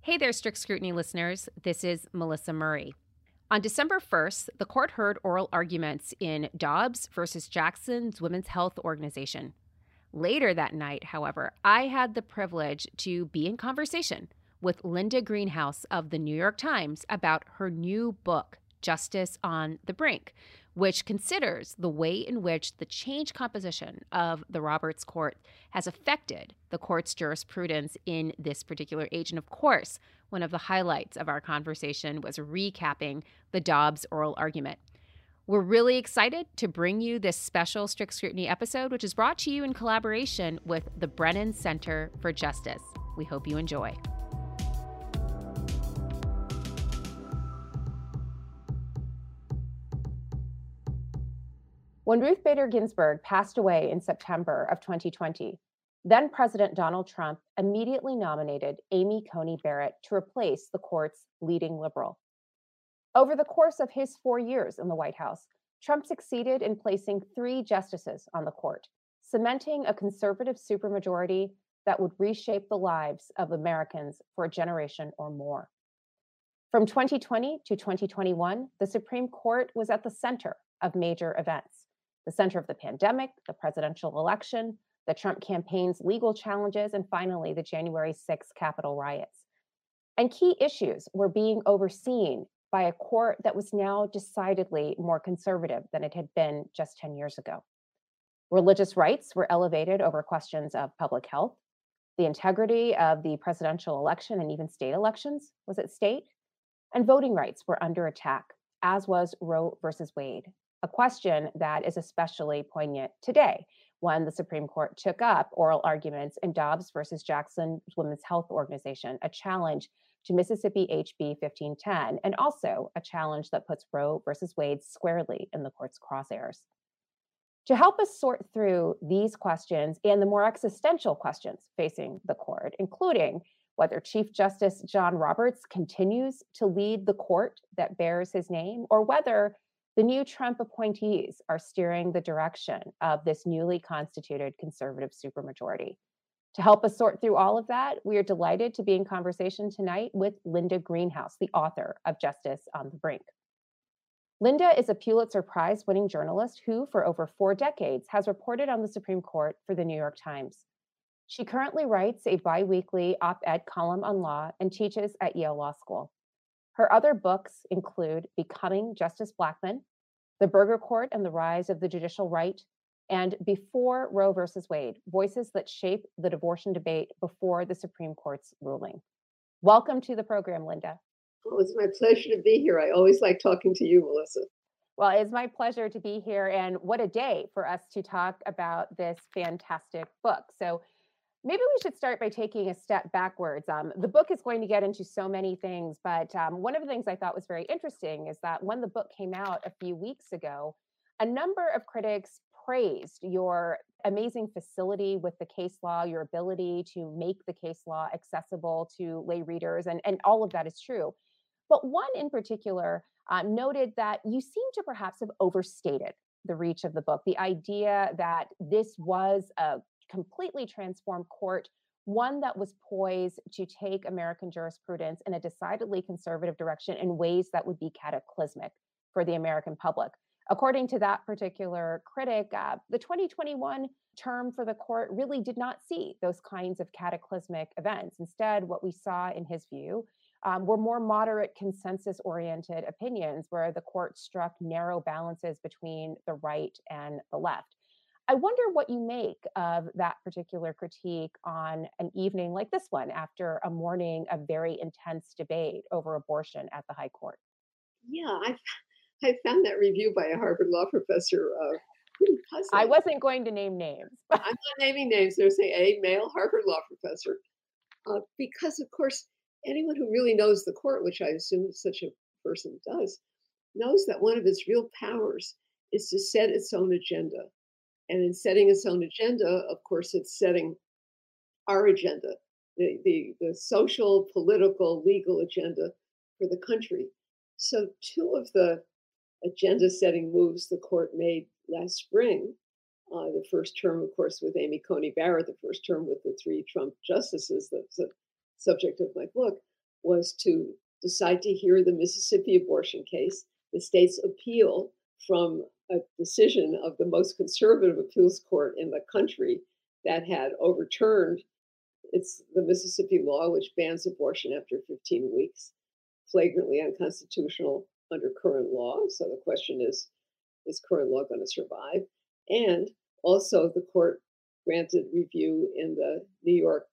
Hey there, Strict Scrutiny listeners. This is Melissa Murray. On December 1st, the court heard oral arguments in Dobbs versus Jackson's Women's Health Organization. Later that night, however, I had the privilege to be in conversation with Linda Greenhouse of the New York Times about her new book, Justice on the Brink, which considers the way in which the change composition of the Roberts Court has affected the court's jurisprudence in this particular age. And of course, one of the highlights of our conversation was recapping the Dobbs oral argument. We're really excited to bring you this special Strict Scrutiny episode, which is brought to you in collaboration with the Brennan Center for Justice. We hope you enjoy. When Ruth Bader Ginsburg passed away in September of 2020, then President Donald Trump immediately nominated Amy Coney Barrett to replace the court's leading liberal. Over the course of his four years in the White House, Trump succeeded in placing three justices on the court, cementing a conservative supermajority that would reshape the lives of Americans for a generation or more. From 2020 to 2021, the Supreme Court was at the center of major events the center of the pandemic, the presidential election, the Trump campaign's legal challenges, and finally, the January 6 Capitol riots. And key issues were being overseen by a court that was now decidedly more conservative than it had been just 10 years ago. Religious rights were elevated over questions of public health. The integrity of the presidential election and even state elections was at stake. And voting rights were under attack, as was Roe versus Wade, a question that is especially poignant today when the Supreme Court took up oral arguments in Dobbs versus Jackson Women's Health Organization, a challenge to Mississippi HB 1510, and also a challenge that puts Roe versus Wade squarely in the court's crosshairs. To help us sort through these questions and the more existential questions facing the court, including whether Chief Justice John Roberts continues to lead the court that bears his name, or whether the new Trump appointees are steering the direction of this newly constituted conservative supermajority. To help us sort through all of that, we are delighted to be in conversation tonight with Linda Greenhouse, the author of Justice on the Brink. Linda is a Pulitzer Prize winning journalist who, for over four decades, has reported on the Supreme Court for the New York Times. She currently writes a bi weekly op ed column on law and teaches at Yale Law School. Her other books include Becoming Justice Blackmun, The Burger Court and the Rise of the Judicial Right, and Before Roe versus Wade Voices That Shape the Divorce Debate Before the Supreme Court's Ruling. Welcome to the program, Linda. Well, it's my pleasure to be here. I always like talking to you, Melissa. Well, it's my pleasure to be here. And what a day for us to talk about this fantastic book. So, maybe we should start by taking a step backwards. Um, the book is going to get into so many things, but um, one of the things I thought was very interesting is that when the book came out a few weeks ago, a number of critics praised your amazing facility with the case law, your ability to make the case law accessible to lay readers, and, and all of that is true. But one in particular uh, noted that you seem to perhaps have overstated the reach of the book, the idea that this was a completely transformed court, one that was poised to take American jurisprudence in a decidedly conservative direction in ways that would be cataclysmic for the American public. According to that particular critic, uh, the 2021 term for the court really did not see those kinds of cataclysmic events. Instead, what we saw, in his view, um, were more moderate, consensus oriented opinions where the court struck narrow balances between the right and the left. I wonder what you make of that particular critique on an evening like this one after a morning of very intense debate over abortion at the High Court. Yeah, I, I found that review by a Harvard law professor uh. I wasn't going to name names. I'm not naming names. There's a, a male Harvard law professor. Uh, because, of course, anyone who really knows the court, which I assume such a person does, knows that one of its real powers is to set its own agenda and in setting its own agenda, of course, it's setting our agenda, the, the, the social, political, legal agenda for the country. So, two of the agenda setting moves the court made last spring uh, the first term, of course, with Amy Coney Barrett, the first term with the three Trump justices, that's the subject of my book, was to decide to hear the Mississippi abortion case, the state's appeal from a decision of the most conservative appeals court in the country that had overturned it's the Mississippi law which bans abortion after 15 weeks, flagrantly unconstitutional under current law. So the question is, is current law going to survive? And also, the court granted review in the New York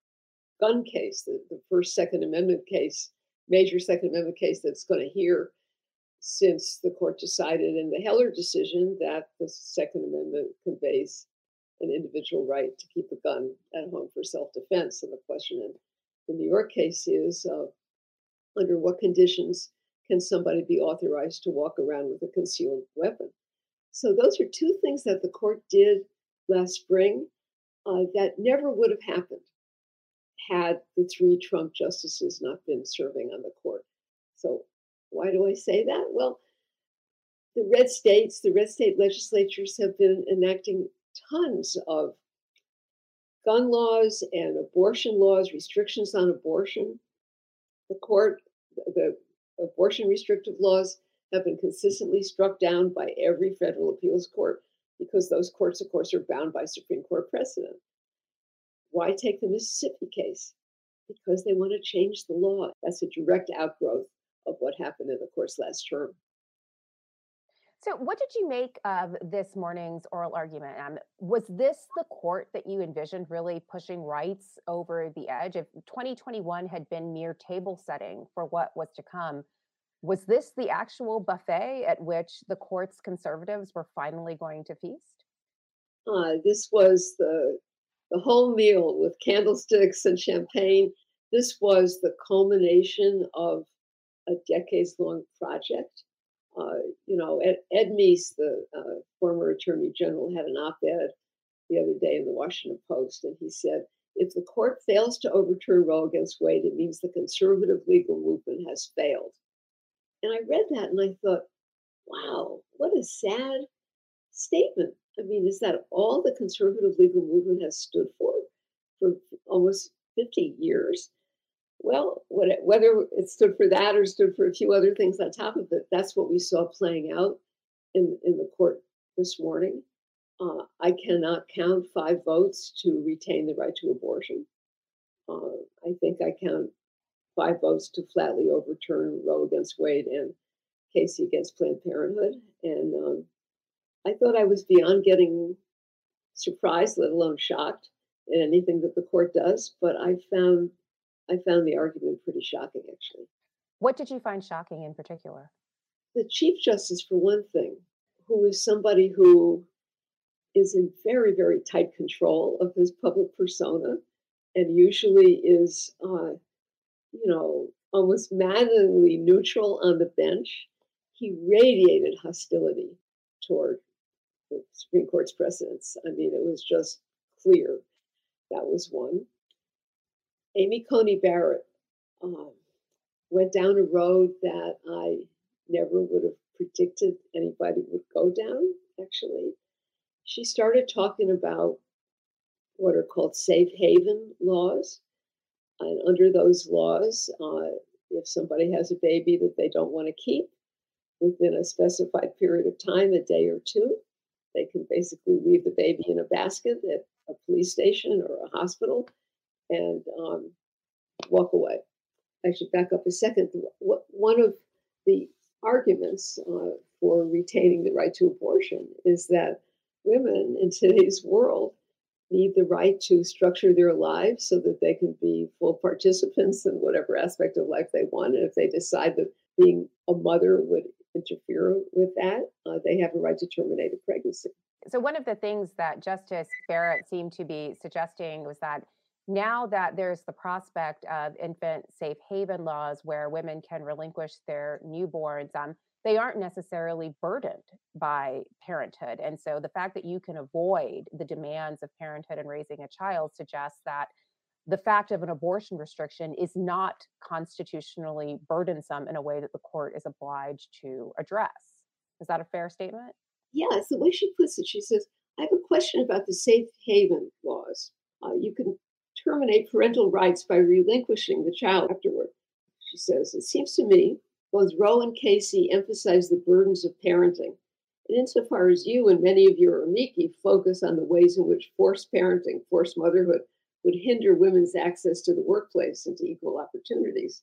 gun case, the, the first Second Amendment case, major Second Amendment case that's going to hear since the court decided in the Heller decision that the Second Amendment conveys an individual right to keep a gun at home for self defense. And the question in the New York case is uh, under what conditions can somebody be authorized to walk around with a concealed weapon? So, those are two things that the court did last spring uh, that never would have happened had the three Trump justices not been serving on the court. So, why do I say that? Well, the red states, the red state legislatures have been enacting tons of gun laws and abortion laws, restrictions on abortion. The court, the abortion restrictive laws have been consistently struck down by every federal appeals court because those courts, of course, are bound by Supreme Court precedent. Why take the Mississippi case? Because they want to change the law. That's a direct outgrowth of what happened in the course last term. So, what did you make of this morning's oral argument? Um, was this the court that you envisioned really pushing rights over the edge? If 2021 had been mere table setting for what was to come, was this the actual buffet at which the court's conservatives were finally going to feast? Uh, this was the the whole meal with candlesticks and champagne. This was the culmination of a decades long project uh, you know, Ed, Ed Meese, the uh, former Attorney General, had an op-ed the other day in the Washington Post, and he said, "If the court fails to overturn Roe against Wade, it means the conservative legal movement has failed." And I read that and I thought, "Wow, what a sad statement." I mean, is that all the conservative legal movement has stood for for almost 50 years? Well, whether it stood for that or stood for a few other things on top of it, that's what we saw playing out in, in the court this morning. Uh, I cannot count five votes to retain the right to abortion. Uh, I think I count five votes to flatly overturn Roe against Wade and Casey against Planned Parenthood. And um, I thought I was beyond getting surprised, let alone shocked, in anything that the court does. But I found I found the argument pretty shocking, actually. What did you find shocking in particular? The Chief Justice, for one thing, who is somebody who is in very, very tight control of his public persona and usually is, uh, you know, almost maddeningly neutral on the bench. He radiated hostility toward the Supreme Court's precedents. I mean, it was just clear. That was one. Amy Coney Barrett um, went down a road that I never would have predicted anybody would go down, actually. She started talking about what are called safe haven laws. And under those laws, uh, if somebody has a baby that they don't want to keep within a specified period of time, a day or two, they can basically leave the baby in a basket at a police station or a hospital and um, walk away. I should back up a second. One of the arguments uh, for retaining the right to abortion is that women in today's world need the right to structure their lives so that they can be full participants in whatever aspect of life they want. And if they decide that being a mother would interfere with that, uh, they have a right to terminate a pregnancy. So, one of the things that Justice Barrett seemed to be suggesting was that now that there's the prospect of infant safe haven laws where women can relinquish their newborns, um, they aren't necessarily burdened by parenthood. And so the fact that you can avoid the demands of parenthood and raising a child suggests that the fact of an abortion restriction is not constitutionally burdensome in a way that the court is obliged to address. Is that a fair statement? Yes, the way she puts it, she says, I have a question about the safe haven laws. Uh, you can terminate parental rights by relinquishing the child afterward. She says, It seems to me both Roe and Casey emphasize the burdens of parenting. And insofar as you and many of your amici focus on the ways in which forced parenting, forced motherhood would hinder women's access to the workplace and to equal opportunities,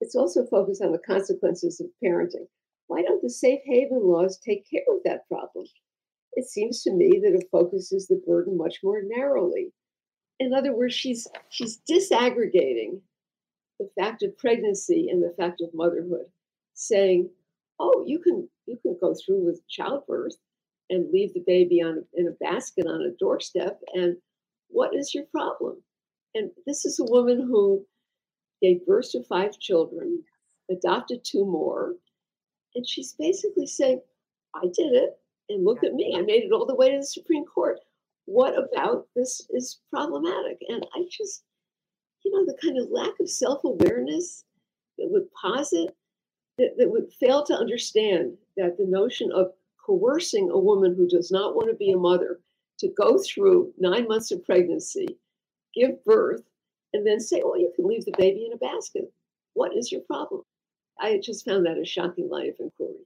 it's also focused on the consequences of parenting. Why don't the safe haven laws take care of that problem? It seems to me that it focuses the burden much more narrowly. In other words, she's she's disaggregating the fact of pregnancy and the fact of motherhood, saying, "Oh, you can you can go through with childbirth and leave the baby on in a basket on a doorstep, and what is your problem?" And this is a woman who gave birth to five children, adopted two more, and she's basically saying, "I did it, and look at me, I made it all the way to the Supreme Court." What about this is problematic? And I just you know, the kind of lack of self awareness that would posit, that, that would fail to understand that the notion of coercing a woman who does not want to be a mother to go through nine months of pregnancy, give birth, and then say, oh, you can leave the baby in a basket. What is your problem? I just found that a shocking line of inquiry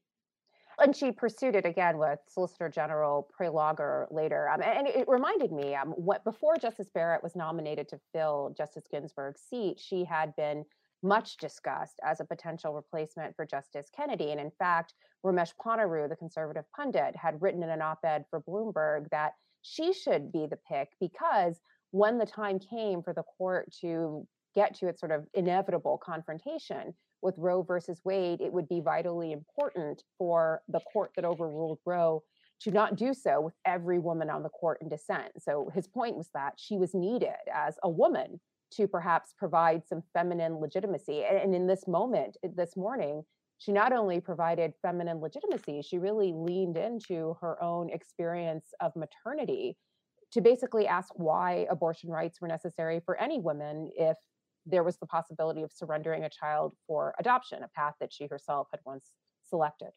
and she pursued it again with Solicitor General Prelogar later. Um, and it reminded me, um, what before Justice Barrett was nominated to fill Justice Ginsburg's seat, she had been much discussed as a potential replacement for Justice Kennedy. And in fact, Ramesh Ponnuru, the conservative pundit, had written in an op-ed for Bloomberg that she should be the pick because when the time came for the court to get to its sort of inevitable confrontation with Roe versus Wade, it would be vitally important for the court that overruled Roe to not do so with every woman on the court in dissent. So his point was that she was needed as a woman to perhaps provide some feminine legitimacy. And, in this moment, eh, this morning, she not only provided feminine legitimacy, she really leaned into her own experience of maternity to basically ask why abortion rights were necessary for any women if there was the possibility of surrendering a child for adoption, a path that she herself had once selected.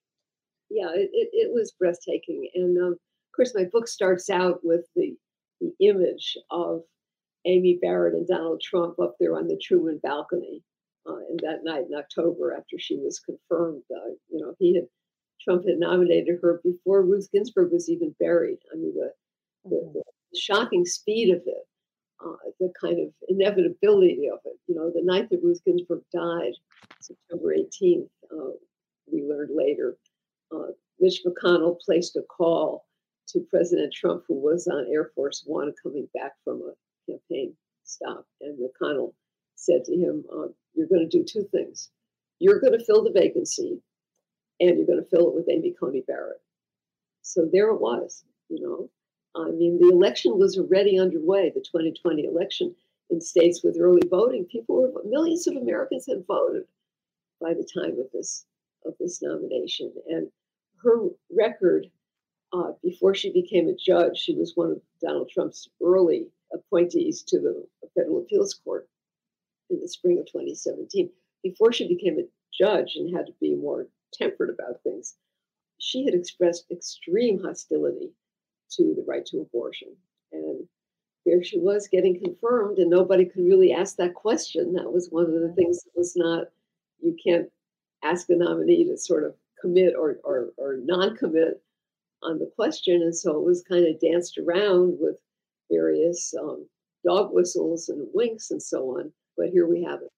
Yeah, it, it, it was breathtaking. And um, of course, my book starts out with the, the image of Amy Barrett and Donald Trump up there on the Truman balcony. Uh, and that night in October, after she was confirmed, uh, you know, he had Trump had nominated her before Ruth Ginsburg was even buried. I mean, the, the, mm-hmm. the shocking speed of it uh, the kind of inevitability of it. You know, the night that Ruth Ginsburg died, September 18th, uh, we learned later, uh, Mitch McConnell placed a call to President Trump, who was on Air Force One coming back from a campaign stop. And McConnell said to him, uh, You're going to do two things. You're going to fill the vacancy, and you're going to fill it with Amy Coney Barrett. So there it was, you know. I mean, the election was already underway, the 2020 election in states with early voting. People were millions of Americans had voted by the time of this of this nomination, and her record uh, before she became a judge, she was one of Donald Trump's early appointees to the Federal Appeals Court in the spring of 2017. Before she became a judge and had to be more temperate about things, she had expressed extreme hostility to the right to abortion. And there she was getting confirmed, and nobody could really ask that question. That was one of the things that was not, you can't ask a nominee to sort of commit or, or, or non commit on the question. And so it was kind of danced around with various um, dog whistles and winks and so on. But here we have it.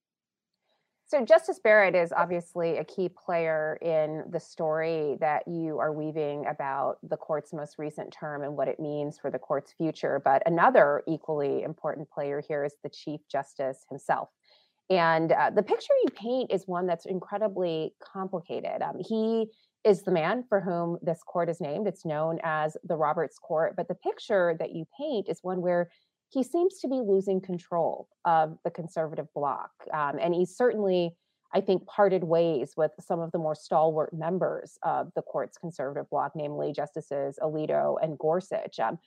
So, Justice Barrett is obviously a key player in the story that you are weaving about the court's most recent term and what it means for the court's future. But another equally important player here is the Chief Justice himself. And uh, the picture you paint is one that's incredibly complicated. Um, he is the man for whom this court is named. It's known as the Roberts Court. But the picture that you paint is one where he seems to be losing control of the conservative bloc. Um, and he's certainly, I think, parted ways with some of the more stalwart members of the court's conservative bloc, namely Justices Alito and Gorsuch. Um,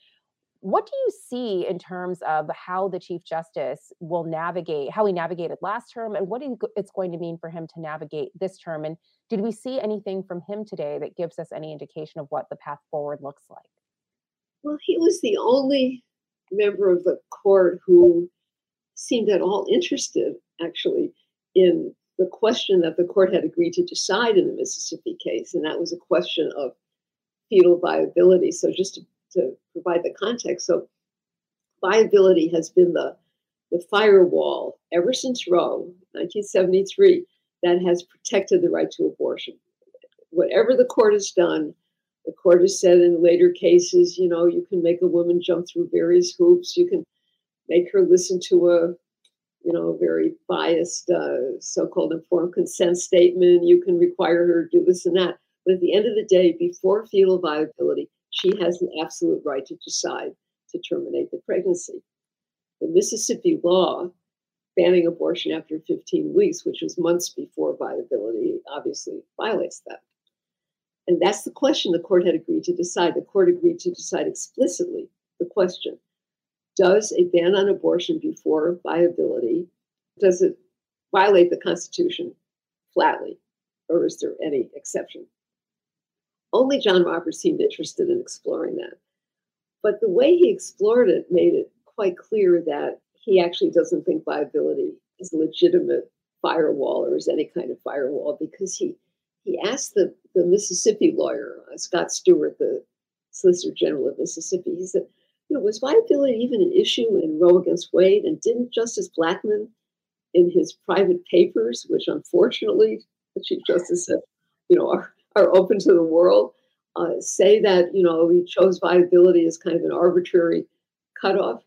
what do you see in terms of how the Chief Justice will navigate, how he navigated last term, and what it's going to mean for him to navigate this term? And did we see anything from him today that gives us any indication of what the path forward looks like? Well, he was the only member of the court who seemed at all interested, actually, in the question that the court had agreed to decide in the Mississippi case, and that was a question of fetal viability. So, just to, to provide the context, so viability has been the, the firewall ever since Roe, 1973, that has protected the right to abortion. Whatever the court has done, the court has said in later cases, you know, you can make a woman jump through various hoops. You can make her listen to a you know, very biased uh, so-called informed consent statement. You can require her to do this and that. But at the end of the day, before fetal viability, she has the absolute right to decide to terminate the pregnancy. The Mississippi law banning abortion after 15 weeks, which was months before viability, obviously violates that. And that's the question the court had agreed to decide. The court agreed to decide explicitly the question. Does a ban on abortion before viability does it violate the constitution flatly or is there any exception? Only john roberts seemed interested in exploring that. But the way he explored it made it quite clear that he actually doesn't think viability is a legitimate firewall or is any kind of firewall because he he asked the, the mississippi lawyer uh, scott stewart the solicitor general of mississippi he said you know, was viability even an issue in Roe against Wade? And didn't Justice Blackmun, in his private papers, which unfortunately the Chief Justice said, you know, are, are open to the world, uh, say that, you know, he chose viability as kind of an arbitrary cutoff?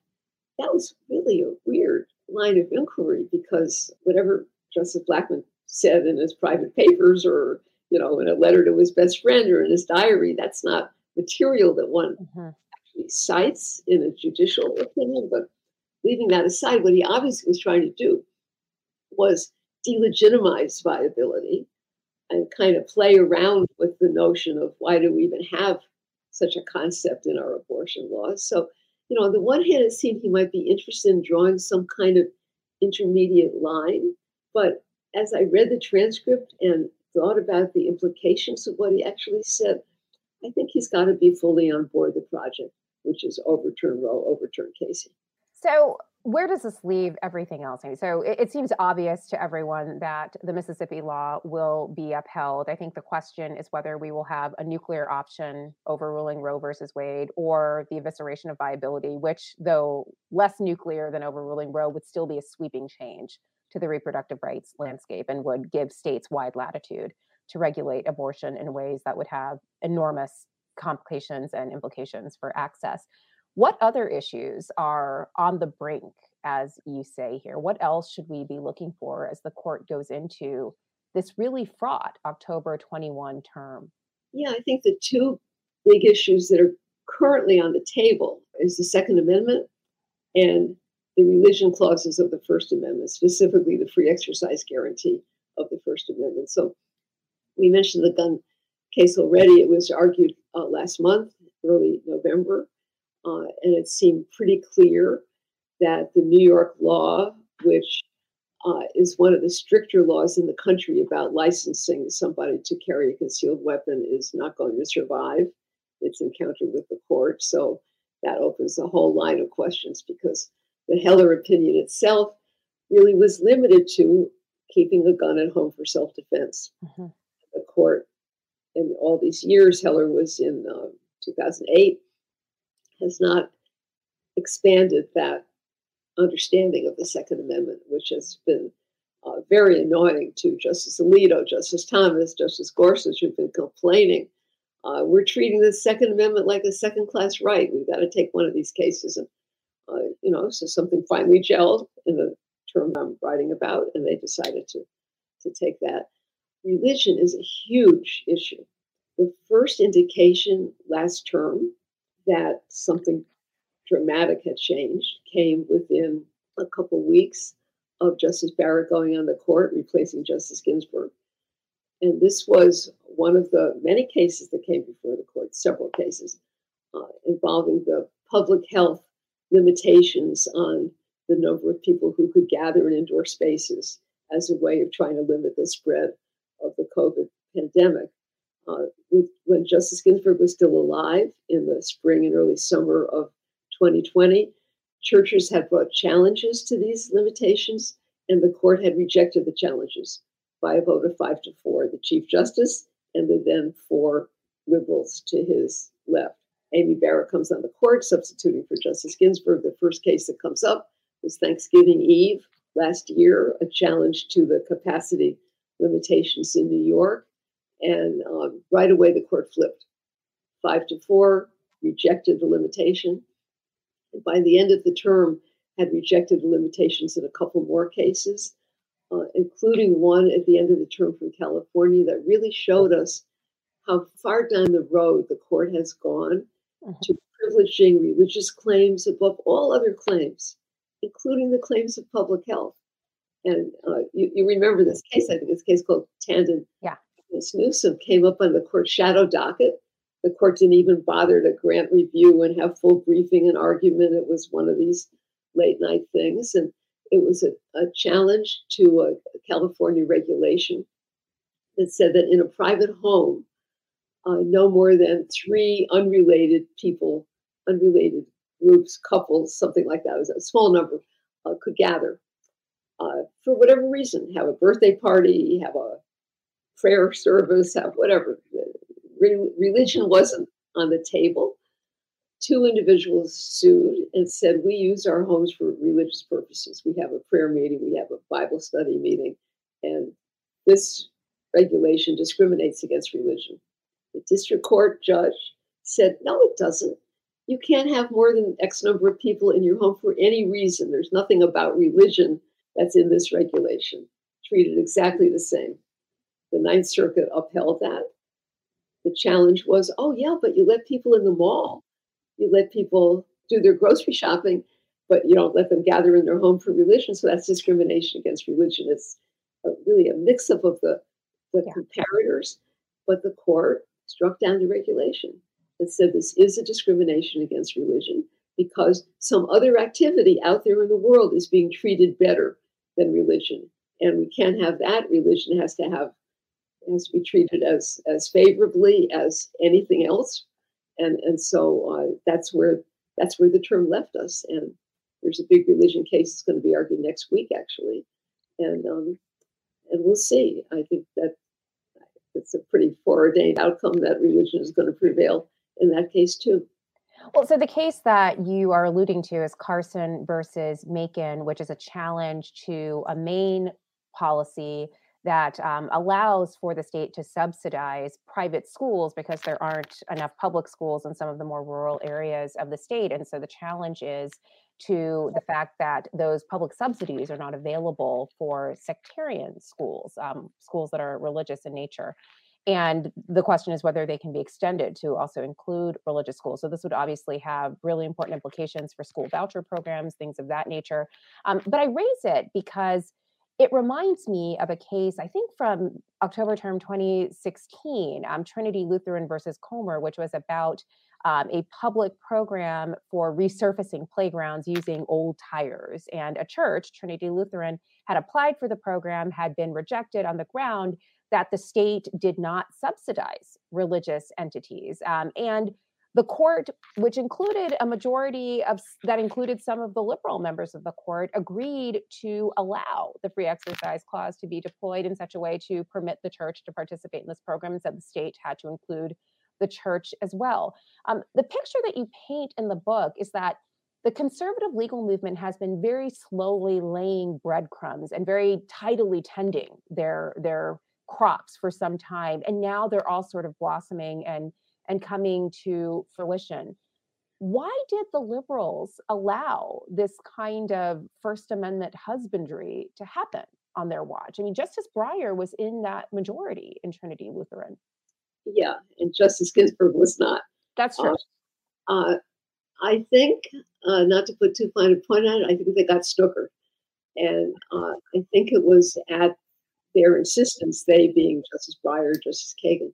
That was really a weird line of inquiry because whatever Justice Blackmun said in his private papers or, you know, in a letter to his best friend or in his diary, that's not material that one mm-hmm cites in a judicial opinion, but leaving that aside, what he obviously was trying to do was delegitimize viability and kind of play around with the notion of why do we even have such a concept in our abortion laws. So, you know, on the one hand, it seemed he might be interested in drawing some kind of intermediate line, but as I read the transcript and thought about the implications of what he actually said, I think he's got to be fully on board the project which is overturn Roe, overturn Casey. So, where does this leave everything else? So, it, it, seems obvious to everyone that the Mississippi law will be upheld. I think the question is whether we will have a nuclear option overruling Roe versus Wade or the evisceration of viability, which, though less nuclear than overruling Roe, would still be a sweeping change to the reproductive rights landscape and would give states wide latitude to regulate abortion in ways that would have enormous complications and implications for access. What other issues are on the brink, as you say here? What else should we be looking for as the court goes into this really fraught October 21 term? Yeah, I think the two big issues that are currently on the table is the Second Amendment and the religion clauses of the First Amendment, specifically the free exercise guarantee of the First Amendment. So we mentioned the gun case already. It was argued uh, last month, early November, uh, and it seemed pretty clear that the New York law, which uh, is one of the stricter laws in the country about licensing somebody to carry a concealed weapon, is not going to survive its encounter with the court. So that opens a whole line of questions because the Heller opinion itself really was limited to keeping a gun at home for self defense. Mm-hmm. The court in all these years, Heller was in uh, 2008, has not expanded that understanding of the Second Amendment, which has been uh, very annoying to Justice Alito, Justice Thomas, Justice Gorsuch, who've been complaining. Uh, we're treating the Second Amendment like a second class right. We've got to take one of these cases. And, uh, you know, so something finally gelled in the term I'm writing about, and they decided to, to take that religion is a huge issue. The first indication last term that something dramatic had changed came within a couple weeks of Justice Barrett going on the court, replacing Justice Ginsburg. And this was one of the many cases that came before the court, several cases uh, involving the public health limitations on the number of people who could gather in indoor spaces as a way of trying to limit the spread of the COVID pandemic. Uh, when Justice Ginsburg was still alive in the spring and early summer of 2020, churches had brought challenges to these limitations, and the court had rejected the challenges. by a vote of five to four, the Chief Justice and the then four liberals to his left. Amy Barrett comes on the court, substituting for Justice Ginsburg. The first case that comes up was Thanksgiving Eve last year, a challenge to the capacity limitations in New York. And um, right away, the court flipped. Five to four, rejected the limitation. And by the end of the term, had rejected the limitations in a couple more cases, uh, including one at the end of the term from California that really showed us how far down the road the court has gone mm-hmm. to privileging religious claims above all other claims, including the claims of public health. And uh, you, you, remember this case, I think it's a case called Tandon. Yeah. Miss Newsom came up on the court shadow docket. The court didn't even bother to grant review and have full briefing and argument. It was one of these late night things. And it was a, a challenge to a California regulation that said that in a private home, uh, no more than three unrelated people, unrelated groups, couples, something like that, it was a small number, uh, could gather uh, for whatever reason, have a birthday party, have a prayer service, have whatever. Re- religion wasn't on the table. Two individuals sued and said, We use our homes for religious purposes. We have a prayer meeting, we have a Bible study meeting, and this regulation discriminates against religion. The district court judge said, No, it doesn't. You can't have more than X number of people in your home for any reason. There's nothing about religion that's in this regulation, treated exactly the same. The Ninth Circuit upheld that. The challenge was, oh, yeah, but you let people in the mall, you let people do their grocery shopping, but you don't let them gather in their home for religion. So that's discrimination against religion. It's a, really a mix up of the, the yeah. comparators, but the court struck down the regulation and said this is a discrimination against religion because some other activity out there in the world is being treated better than religion. And we can't have that. Religion has to have has to be treated as as favorably as anything else. And and so uh, that's where that's where the term left us. And there's a big religion case that's going to be argued next week, actually. And um, and we'll see. I think that it's a pretty foreordained outcome that religion is going to prevail in that case too. Well, so the case that you are alluding to is Carson versus Makin, which is a challenge to a Maine policy that um, allows for the state to subsidize private schools because there aren't enough public schools in some of the more rural areas of the state. And so the challenge is to the fact that those public subsidies are not available for sectarian schools, um, schools that are religious in nature. And the question is whether they can be extended to also include religious schools. So this would obviously have really important implications for school voucher programs, things of that nature. Um, but I raise it because it reminds me of a case, I think from October term 2016, um, Trinity Lutheran versus Comer, which was about um, a public program for resurfacing playgrounds using old tires. And a church, Trinity Lutheran, had applied for the program, had been rejected on the ground that the state did not subsidize religious entities. Um, and the court, which included a majority of that included some of the liberal members of the court, agreed to allow the free exercise clause to be deployed in such a way to permit the church to participate in this program, and said the state had to include the church as well. Um, the picture that you paint in the book is that the conservative legal movement has been very slowly laying breadcrumbs and very tidily tending their their crops for some time and now they're all sort of blossoming and and coming to fruition. Why did the liberals allow this kind of first amendment husbandry to happen on their watch? I mean justice breyer was in that majority in trinity lutheran yeah and justice ginsburg was not that's true uh, uh, i think uh, not to put too fine a point on it i think they got snookered and uh, i think it was at their insistence, they being Justice Breyer, Justice Kagan,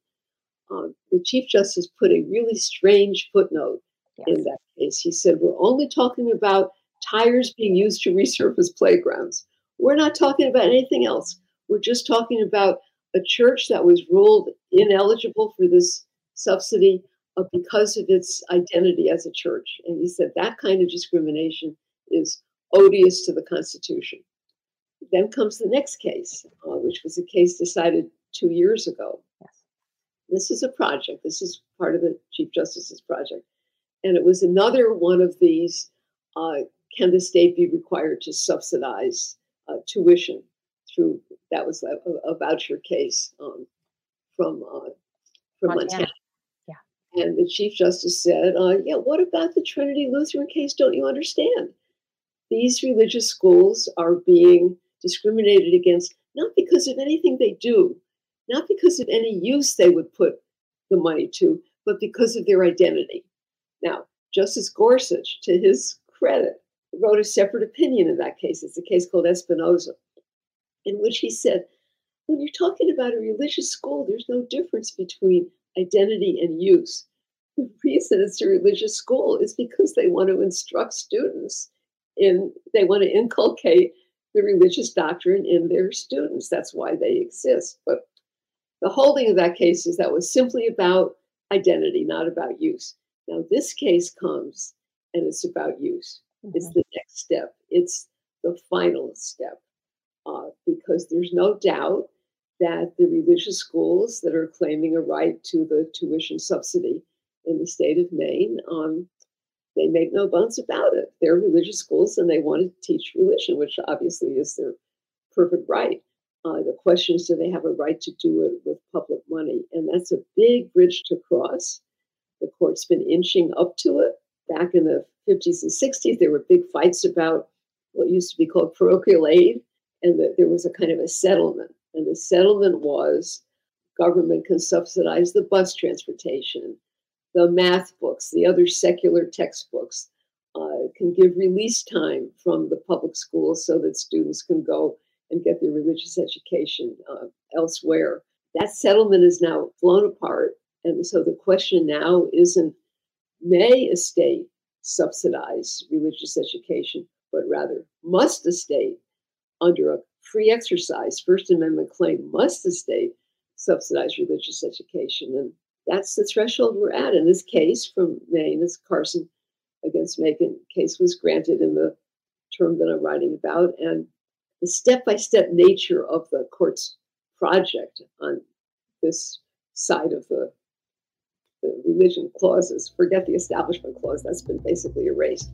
um, the Chief Justice put a really strange footnote yes. in that case. He said, We're only talking about tires being used to resurface playgrounds. We're not talking about anything else. We're just talking about a church that was ruled ineligible for this subsidy because of its identity as a church. And he said that kind of discrimination is odious to the Constitution. then comes the next case, uh, which was a case decided two years ago. Yes. This is a project. This is part of the Chief Justice's project. And it was another one of these uh, can the state be required to subsidize uh, tuition through that was a, a voucher case um, from uh, from Montana. Montana. Yeah. And the Chief Justice said, uh, "Yeah, what about the Trinity Lutheran case? Don't you understand? These religious schools are being discriminated against not because of anything they do, not because of any use they would put the money to, but because of their identity." Now, Justice Gorsuch, to his credit, wrote a separate opinion in that case. It's a case called Espinoza, in which he said, when you're talking about a religious school, there's no difference between identity and use. The reason it's a religious school is because they want to instruct students in, they want to inculcate the religious doctrine in their students. That's why they exist. But the holding of that case is that was simply about identity, not about use. Now, this case comes and it's about use. Mm-hmm. It's the next step, it's the final step, uh, because there's no doubt that the religious schools that are claiming a right to the tuition subsidy in the state of Maine, um, they make no bones about it. They're religious schools and they want to teach religion, which obviously is their perfect right. Uh, the question is, do they have a right to do it with public money? And that's a big bridge to cross. The court's been inching up to it. Back in the 50s and 60s, there were big fights about what used to be called parochial aid, and that there was a kind of a settlement. And the settlement was government can subsidize the bus transportation, the math books, the other secular textbooks, uh, can give release time from the public schools so that students can go and get their religious education uh, elsewhere. That settlement is now blown apart. And so the question now isn't may a state subsidize religious education, but rather must a state, under a free exercise First Amendment claim, must the state subsidize religious education? And that's the threshold we're at. In this case from Maine, this Carson against Makin case was granted in the term that I'm writing about. And the step by step nature of the court's project on this side of the the religion clauses, forget the establishment clause, that's been basically erased.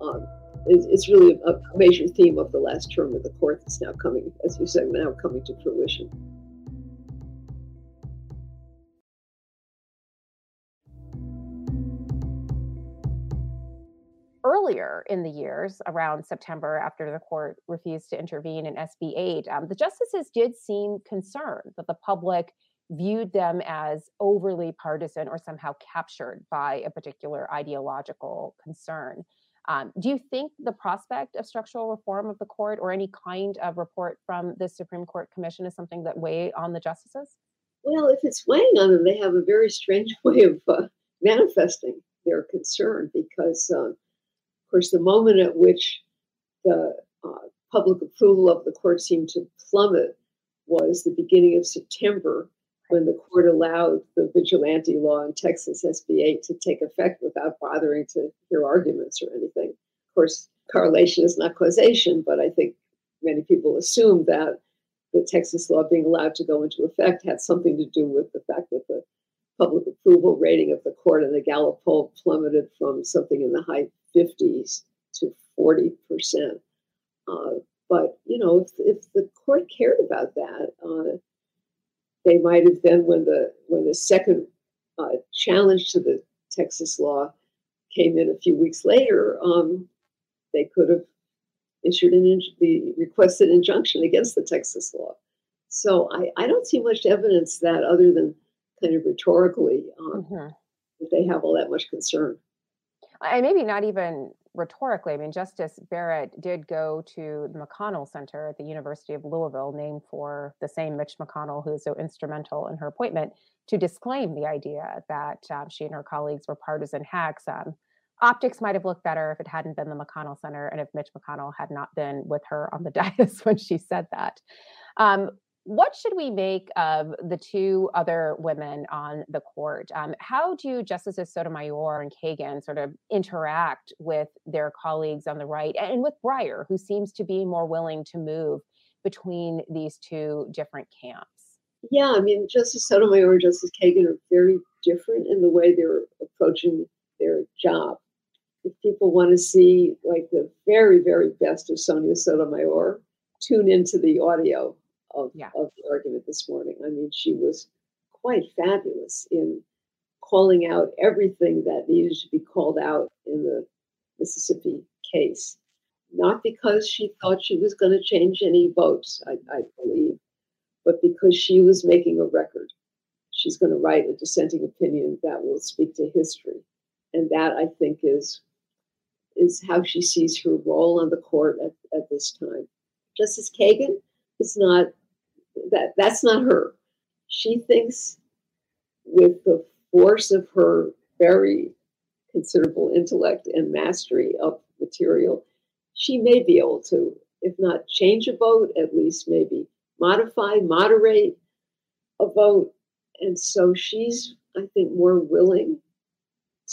Um, it's, it's, really a, a major theme of the last term of the court that's now coming, as you said, now coming to fruition. earlier in the years, around September, after the court refused to intervene in SB 8, um, the justices did seem concerned that the public viewed them as overly partisan or somehow captured by a particular ideological concern. Um, do you think the prospect of structural reform of the court or any kind of report from the Supreme Court Commission is something that weigh on the justices? Well, if it's weighing on them, they have a very strange way of uh, manifesting their concern because, uh, of course, the moment at which the uh, public approval of the court seemed to plummet was the beginning of September when the court allowed the vigilante law in Texas, SB 8, to take effect without bothering to hear arguments or anything. Of course, correlation is not causation, but I think many people assume that the Texas law being allowed to go into effect had something to do with the fact that the public approval rating of the court and the Gallup poll plummeted from something in the high 50s to 40%. Uh, but, you know, if, if the court cared about that, uh, they might have then, when the when the second uh, challenge to the Texas law came in a few weeks later, um, they could have issued an in- the requested injunction against the Texas law. So I, I don't see much evidence that, other than kind of rhetorically, um, mm-hmm. that they have all that much concern. And maybe not even rhetorically, I mean, Justice Barrett did go to the McConnell Center at the University of Louisville, named for the same Mitch McConnell who was so instrumental in her appointment, to disclaim the idea that um, she and her colleagues were partisan hacks. Um, optics might have looked better if it hadn't been the McConnell Center and if Mitch McConnell had not been with her on the dais when she said that. Um, what should we make of the two other women on the court? Um, how do Justices Sotomayor and Kagan sort of interact with their colleagues on the right and with Breyer, who seems to be more willing to move between these two different camps? Yeah, I mean, Justice Sotomayor and Justice Kagan are very different in the way they're approaching their job. If people want to see like the very, very best of Sonia Sotomayor, tune into the audio of, yeah. of the argument this morning. I mean, she was quite fabulous in calling out everything that needed to be called out in the Mississippi case. Not because she thought she was going to change any votes, I, I believe, but because she was making a record. She's going to write a dissenting opinion that will speak to history. And that I think is is how she sees her role on the court at, at this time. Justice Kagan is not that that's not her. She thinks with the force of her very considerable intellect and mastery of material, she may be able to, if not change a vote, at least maybe modify, moderate a vote. And so she's, I think, more willing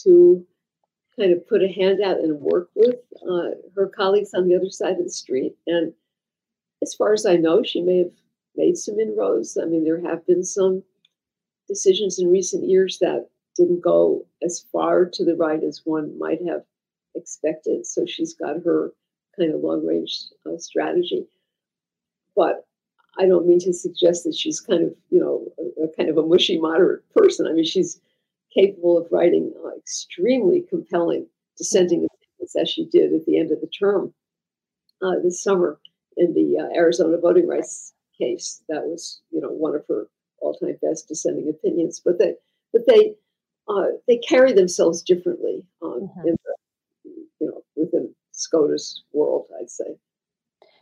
to kind of put a hand out and work with uh, her colleagues on the other side of the street. And as far as I know, she may have made some inroads. I mean, there have been some decisions in recent years that didn't go as far to the right as one might have expected. So she's got her kind of long range uh, strategy. But I don't mean to suggest that she's kind of, you know, a, a kind of a mushy moderate person. I mean, she's capable of writing uh, extremely compelling dissenting opinions, as she did at the end of the term uh, this summer in the uh, Arizona voting rights case. That was, you know, one of her all-time best dissenting opinions. But they, but they, uh, they carry themselves differently um, mm-hmm. in the, you know, within SCOTUS world, I'd say.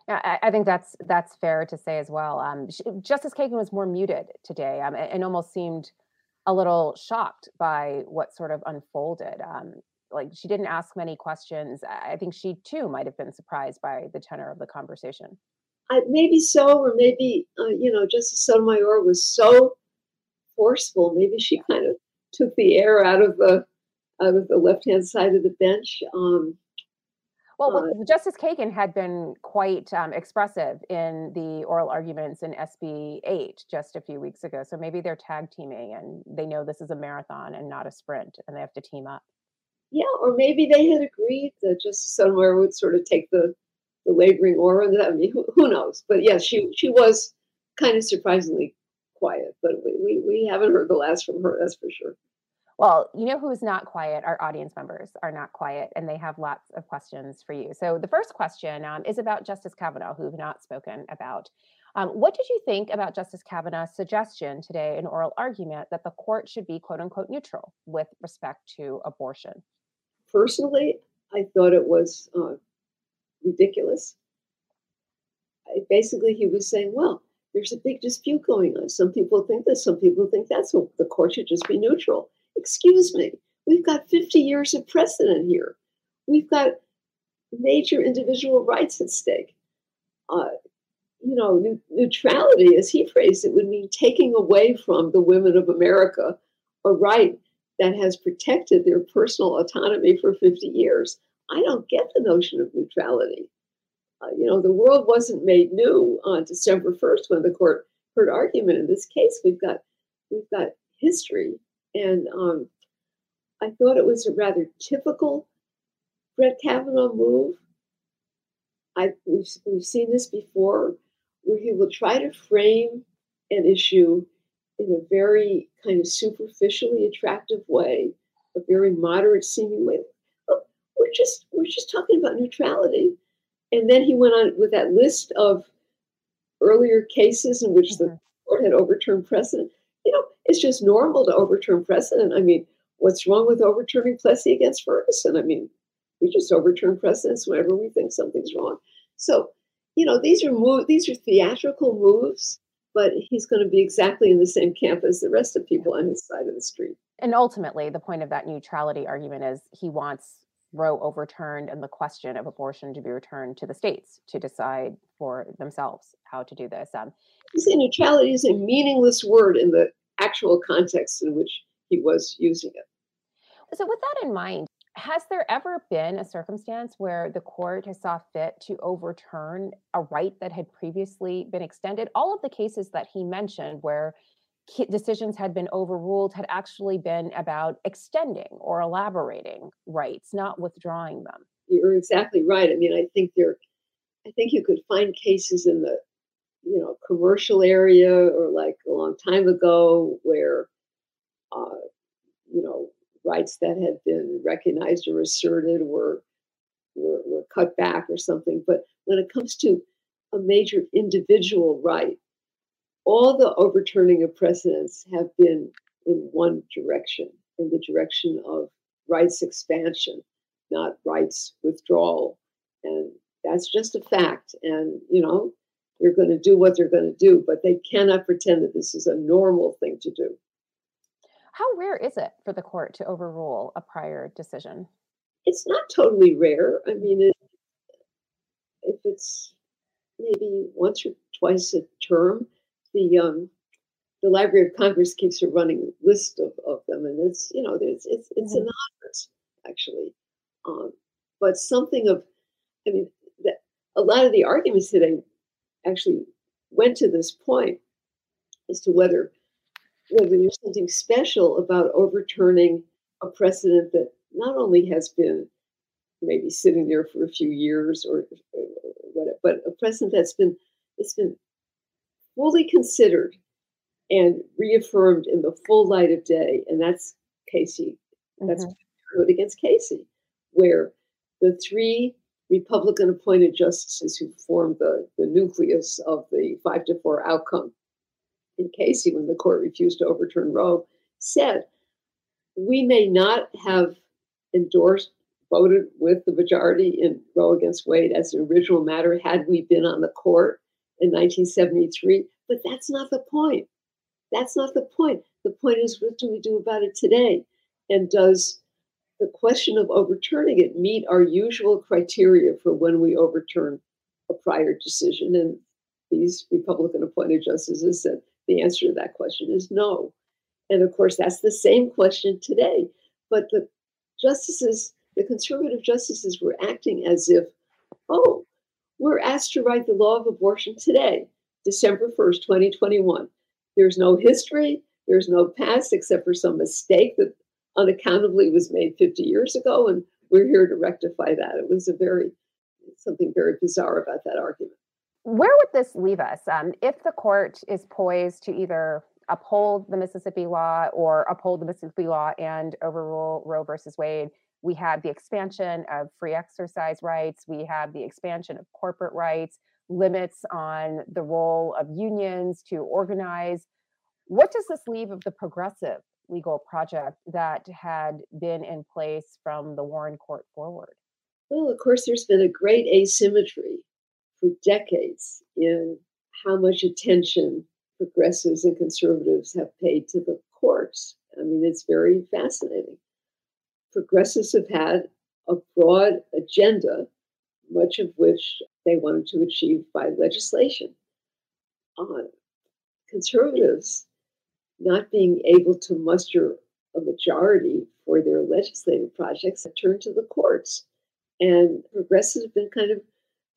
Yeah, I, I think that's that's fair to say as well. Um, she, Justice Kagan was more muted today, um, and, and, almost seemed a little shocked by what sort of unfolded. Um, like she didn't ask many questions. I think she too might have been surprised by the tenor of the conversation. I, maybe so, or maybe uh, you know, Justice Sotomayor was so forceful. Maybe she kind of took the air out of the out of the left hand side of the bench. Um, well, uh, Justice Kagan had been quite um, expressive in the oral arguments in SB 8 just a few weeks ago. So maybe they're tag teaming and they know this is a marathon and not a sprint and they have to team up. Yeah, or maybe they had agreed that Justice Sotomayor would sort of take the the laboring aura. I mean, who, who knows? But yes, yeah, she she was kind of surprisingly quiet, but we, we, we haven't heard the last from her, that's for sure. Well, you know who's not quiet? Our audience members are not quiet, and they have lots of questions for you. So the first question um, is about Justice Kavanaugh, who have not spoken about. Um, what did you think about Justice Kavanaugh's suggestion today in oral argument that the court should be quote unquote neutral with respect to abortion? Personally, I thought it was uh, ridiculous. I, basically, he was saying, well, there's a big dispute going on. Some people think this, some people think that. So the court should just be neutral. Excuse me, we've got 50 years of precedent here. We've got major individual rights at stake. Uh, you know, neutrality, as he phrased it, would mean taking away from the women of America a right that has protected their personal autonomy for 50 years. I don't get the notion of neutrality. Uh, you know, the world wasn't made new on December 1st when the court heard argument. In this case, we've got we've got history, and um, I thought it was a rather typical Brett Kavanaugh move. I we've, we've seen this before, where he will try to frame an issue in a very kind of superficially attractive way, a very moderate seeming way we're just we're just talking about neutrality. And then he went on with that list of earlier cases in which mm-hmm. the court had overturned precedent. You know, it's just normal to overturn precedent. I mean, what's wrong with overturning Plessy against Ferguson? I mean, we just overturn precedents whenever we think something's wrong. So, you know, these are move these are theatrical moves, but he's going to be exactly in the same camp as the rest of people on his side of the street. And ultimately, the point of that neutrality argument is he wants Roe overturned and the question of abortion to be returned to the states to decide for themselves how to do this. Um, neutrality is a meaningless word in the actual context in which he was using it. So, with that in mind, Has there ever been a circumstance where the court has saw fit to overturn a right that had previously been extended? All of the cases that he mentioned where decisions had been overruled had actually been about extending or elaborating rights, not withdrawing them. You're exactly right. I mean, I think there, I think you could find cases in the, you know, commercial area or like a long time ago where, uh, you know, rights that had been recognized or asserted were, were, were cut back or something. But when it comes to a major individual right, all the overturning of precedents have been in one direction, in the direction of rights expansion, not rights withdrawal. And that's just a fact. And, you know, they're going to do what they're going to do, but they cannot pretend that this is a normal thing to do. How rare is it for the court to overrule a prior decision? It's not totally rare. I mean, it, if it's maybe once or twice a term, the um, the Library of Congress keeps a running list of, of them, and it's you know it's it's, it's mm-hmm. anonymous actually, um, but something of I mean that a lot of the arguments today actually went to this point as to whether whether there's something special about overturning a precedent that not only has been maybe sitting there for a few years or, or whatever, but a precedent that's been it's been fully considered and reaffirmed in the full light of day, and that's Casey. That's mm-hmm. against Casey, where the three Republican appointed justices who formed the, the nucleus of the five to four outcome in Casey when the court refused to overturn Roe said, we may not have endorsed, voted with the majority in Roe against Wade as an original matter had we been on the court in 1973. But that's not the point. That's not the point. The point is, what do we do about it today? And does the question of overturning it meet our usual criteria for when we overturn a prior decision? And these Republican appointed justices said the answer to that question is no. And of course, that's the same question today. But the justices, the conservative justices, were acting as if, oh, we're asked to write the law of abortion today, December 1st, 2021. There's no history, there's no past except for some mistake that unaccountably was made 50 years ago, and we're here to rectify that. It was a very, something very bizarre about that argument. Where would this leave us um, if the court is poised to either uphold the Mississippi law or uphold the Mississippi law and overrule Roe versus Wade? We have the expansion of free exercise rights, we have the expansion of corporate rights, limits on the role of unions to organize. What does this leave of the progressive legal project that had been in place from the Warren Court forward? Well, of course, there's been a great asymmetry for decades in how much attention progressives and conservatives have paid to the courts. I mean, it's very fascinating progressives have had a broad agenda, much of which they wanted to achieve by legislation. Uh, conservatives not being able to muster a majority for their legislative projects have turned to the courts. And progressives have been kind of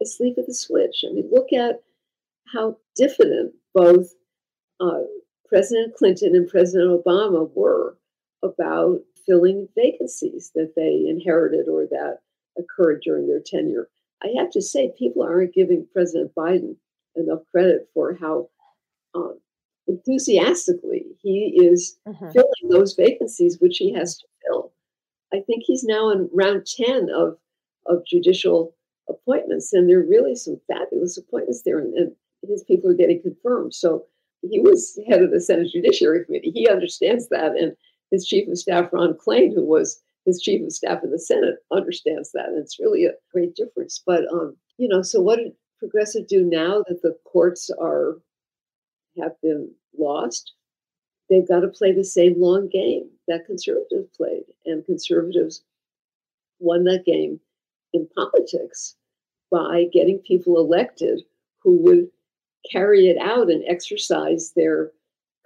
asleep at the switch. I mean, look at how diffident both uh, President Clinton and President Obama were about filling vacancies that they inherited or that occurred during their tenure. I have to say, people aren't giving President Biden enough credit for how um, enthusiastically he is mm-hmm. filling those vacancies which he has to fill. I think he's now in round 10 of, of judicial appointments, and there are really some fabulous appointments there, and, and his people are getting confirmed. So he was head of the Senate Judiciary Committee. He understands that, and his chief of staff, Ron Klain, who was his chief of staff in the Senate, understands that. And it's really a great difference. But, um, you know, so what did progressive do now that the courts are have been lost? They've got to play the same long game that conservatives played. And conservatives won that game in politics by getting people elected who would carry it out and exercise their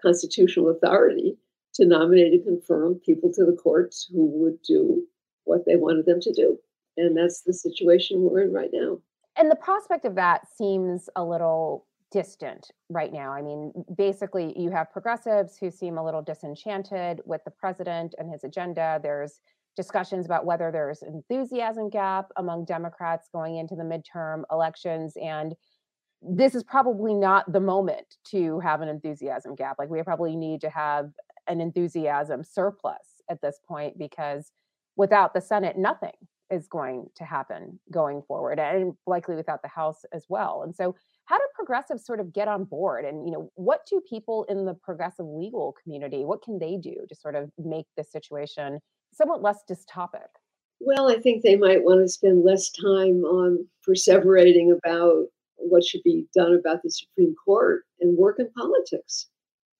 constitutional authority to nominate and confirm people to the courts who would do what they wanted them to do. And that's the situation we're in right now. And the prospect of that seems a little distant right now. I mean, basically, you have progressives who seem a little disenchanted with the president and his agenda. There's discussions about whether there's enthusiasm gap among Democrats going into the midterm elections and this is probably not the moment to have an enthusiasm gap. Like we probably need to have an enthusiasm surplus at this point because without the Senate, nothing is going to happen going forward and likely without the House as well. And so how do progressives sort of get on board and you know what do people in the progressive legal community what can they do to sort of make this situation somewhat less dystopic well i think they might want to spend less time on perseverating about what should be done about the supreme court and work in politics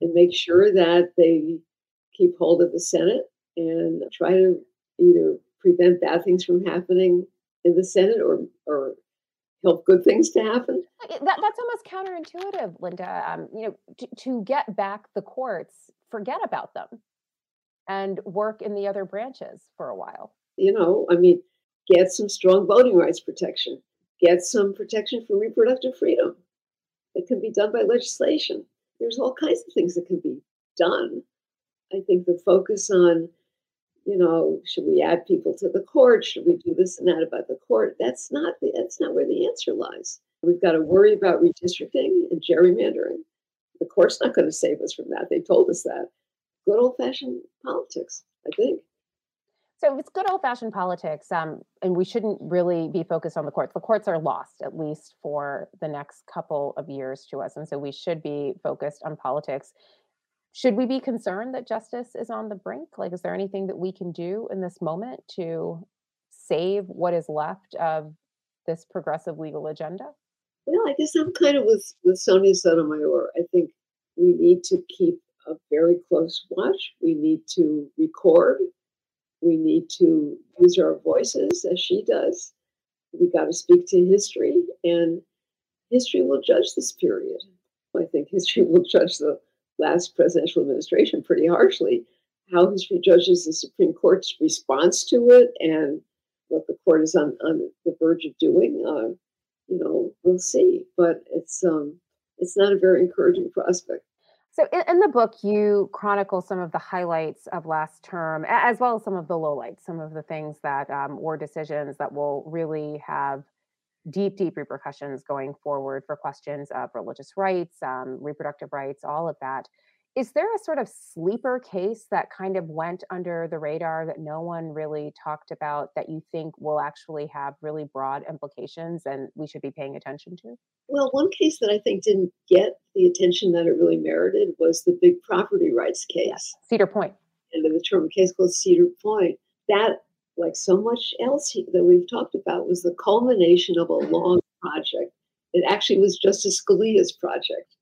and make sure that they keep hold of the senate and try to either prevent bad things from happening in the senate or or help good things to happen. That, that's almost counterintuitive, Linda. Um, you know, to, to get back the courts, forget about them and work in the other branches for a while. You know, I mean, get some strong voting rights protection, get some protection for reproductive freedom. It can be done by legislation. There's all kinds of things that can be done. I think the focus on you know, should we add people to the court? Should we do this and that about the court? That's not the, that's not where the answer lies. We've got to worry about redistricting and gerrymandering. The court's not going to save us from that. They told us that. Good old fashioned politics, I think. So it's good old fashioned politics, um, and we shouldn't really be focused on the courts. The courts are lost, at least for the next couple of years to us. And so we should be focused on politics should we be concerned that justice is on the brink? Like, is there anything that we can do in this moment to save what is left of this progressive legal agenda? Well, I guess I'm kind of with, with Sonia Sotomayor. I think we need to keep a very close watch. We need to record. We need to use our voices as she does. We got to speak to history, and history will judge this period. I think history will judge the last presidential administration pretty harshly. How history judges the Supreme Court's response to it and what the court is on, on the verge of doing, uh, you know, we'll see. But it's um, it's not a very encouraging prospect. So, in, in, the book, you chronicle some of the highlights of last term, as well as some of the lowlights, some of the things that um, were decisions that will really have deep, deep repercussions going forward for questions of religious rights, um, reproductive rights, all of that. Is there a sort of sleeper case that kind of went under the radar that no one really talked about that you think will actually have really broad implications and we should be paying attention to? Well, one case that I think didn't get the attention that it really merited was the big property rights case. Cedar Point. And the term case called Cedar Point. That like so much else that we've talked about, was the culmination of a long project. It actually was Justice Scalia's project.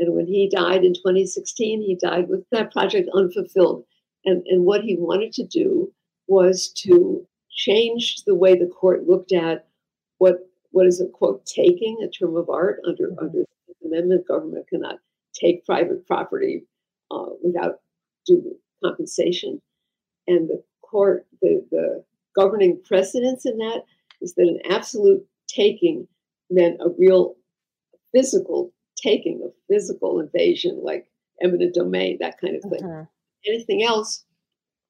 And when he died in 2016, he died with that project unfulfilled. And, and what he wanted to do was to change the way the court looked at what what is a quote taking a term of art under mm-hmm. under the amendment government cannot take private property uh, without due compensation and the court, the, the governing precedence in that is that an absolute taking meant a real physical taking, a physical invasion, like eminent domain, that kind of thing. Uh-huh. Anything else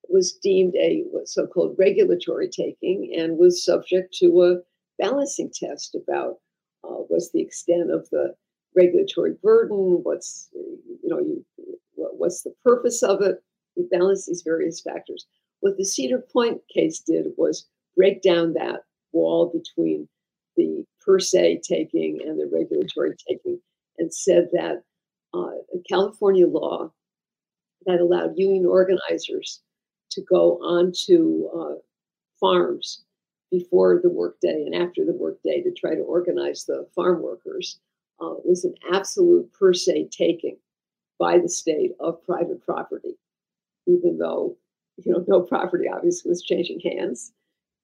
was deemed a so called regulatory taking and was subject to a balancing test about uh, what's the extent of the regulatory burden, what's, you know, you, what's the purpose of it. You balance these various factors. What the Cedar Point case did was break down that wall between the per se taking and the regulatory taking and said that uh, California law that allowed union organizers to go onto uh, farms before the workday and after the workday to try to organize the farm workers uh, was an absolute per se taking by the state of private property, even though you know, no property obviously was changing hands,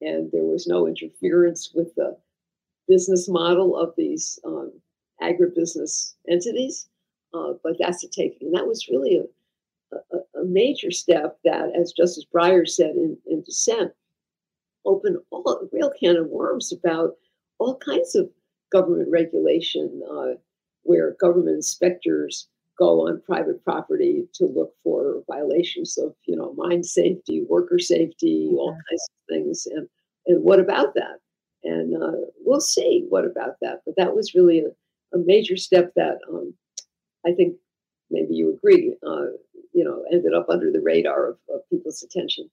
and there was no interference with the business model of these um, agribusiness entities. Uh, but that's a taking. That was really a, a, a, major step that, as Justice Breyer said in, in dissent, open all a real can of worms about all kinds of government regulation, uh, where government inspectors go on private property to look for violations of, you know, mine safety, worker safety, all kinds of things. And and what about that? And uh, we'll see what about that. But that was really a, a major step that um, I think maybe you agree, uh, you know, ended up under the radar of, of people's attention.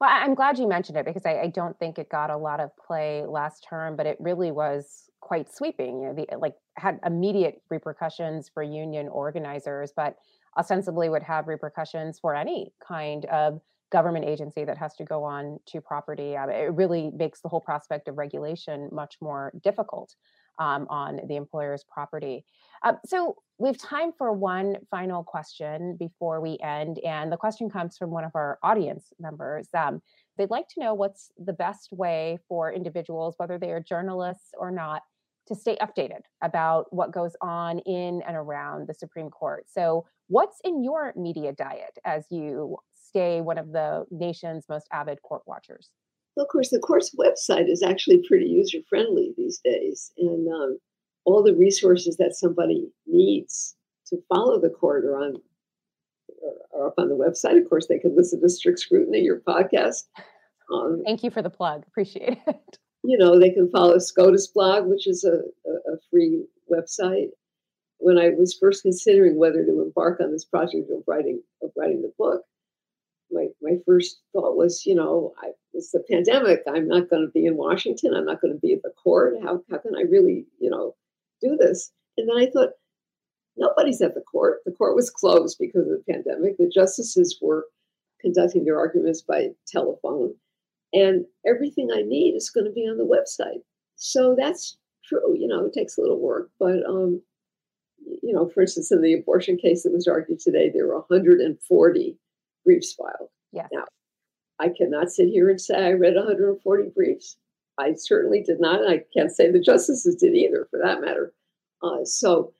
Well, I'm glad you mentioned it because I, I, don't think it got a lot of play last term, but it really was quite sweeping. You know, the like had immediate repercussions for union organizers, but ostensibly would have repercussions for any kind of government agency that has to go on to property. Uh, it really makes the whole prospect of regulation much more difficult um, on the employer's property. Uh, so we've time for one final question before we end. And the question comes from one of our audience members. Um, they'd like to know what's the best way for individuals, whether they are journalists or not, to stay updated about what goes on in and around the Supreme Court. So, what's in your media diet as you stay one of the nation's most avid court watchers? Well, of course, the court's website is actually pretty user friendly these days. And um, all the resources that somebody needs to follow the court are on are up on the website. Of course, they can listen to Strict Scrutiny, your podcast. Um, Thank you for the plug. Appreciate it. You know, they can follow SCOTUS blog, which is a, a, a free website. When I was first considering whether to embark on this project of writing of writing the book, my, my first thought was, you know, I, it's the pandemic. I'm not going to be in Washington. I'm not going to be at the court. How, how can I really, you know, do this. And then I thought, nobody's at the court. The court was closed because of the pandemic. The justices were conducting their arguments by telephone. And everything I need is going to be on the website. So that's true. You know, it takes a little work. But, um, you know, for instance, in the abortion case that was argued today, there were 140 briefs filed. Yeah. Now, I cannot sit here and say I read 140 briefs. I certainly did not. and I can't say the justices did either, for that matter. Uh, so,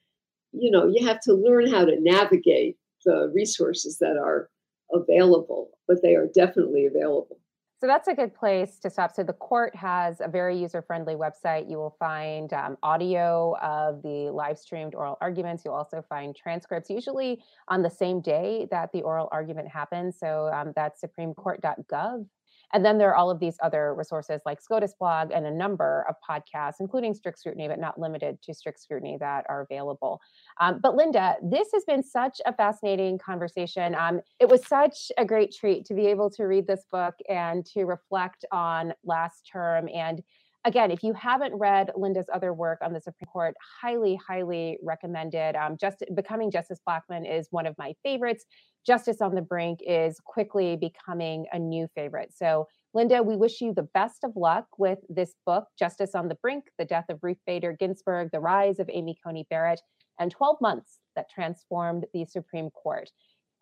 you know, you have to learn how to navigate the resources that are available, but they are definitely available. So that's a good place to stop. So the court has a very user-friendly website. You will find um, audio of the live streamed oral arguments. You'll also find transcripts, usually on the same day that the oral argument happens. So um, that's supremecourt.gov and then there are all of these other resources like SCOTUS blog and a number of podcasts, including Strict Scrutiny, but not limited to Strict Scrutiny, that are available. Um, but Linda, this has been such a fascinating conversation. Um, it was such a great treat to be able to read this book and to reflect on last term and again, if you haven't read Linda's other work on the Supreme Court, highly, highly recommended. Um, just becoming Justice Blackmun is one of my favorites. Justice on the Brink is quickly becoming a new favorite. So, Linda, we wish you the best of luck with this book, Justice on the Brink: The Death of Ruth Bader Ginsburg, The Rise of Amy Coney Barrett, and 12 Months That Transformed the Supreme Court.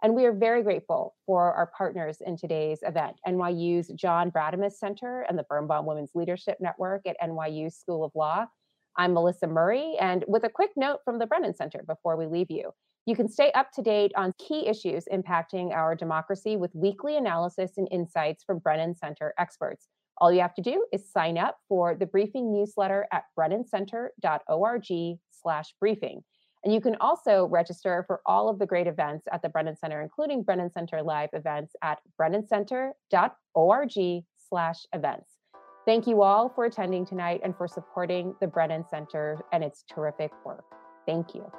And we are very grateful for our partners in today's event NYU's John Brademas Center and the Birnbaum Women's Leadership Network at NYU School of Law. I'm Melissa Murray, and with a quick note from the Brennan Center before we leave you. You can stay up to date on key issues impacting our democracy with weekly analysis and insights from Brennan Center experts. All you have to do is sign up for the briefing newsletter at brennancenter.org/briefing. And you can also register for all of the great events at the Brennan Center, including Brennan Center live events at brennancenter.org slash events. Thank you all for attending tonight and for supporting the Brennan Center and its terrific work. Thank you.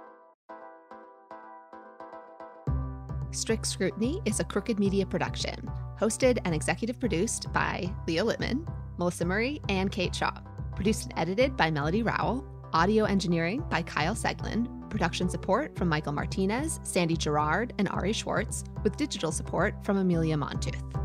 Strict Scrutiny is a Crooked Media production, hosted and executive produced by Leah Littman, Melissa Murray, and Kate Shaw. Produced and edited by Melody Rowell. Audio engineering by Kyle Seglin production support from Michael Martinez, Sandy Gerard, and Ari Schwartz, with digital support from Amelia Montooth.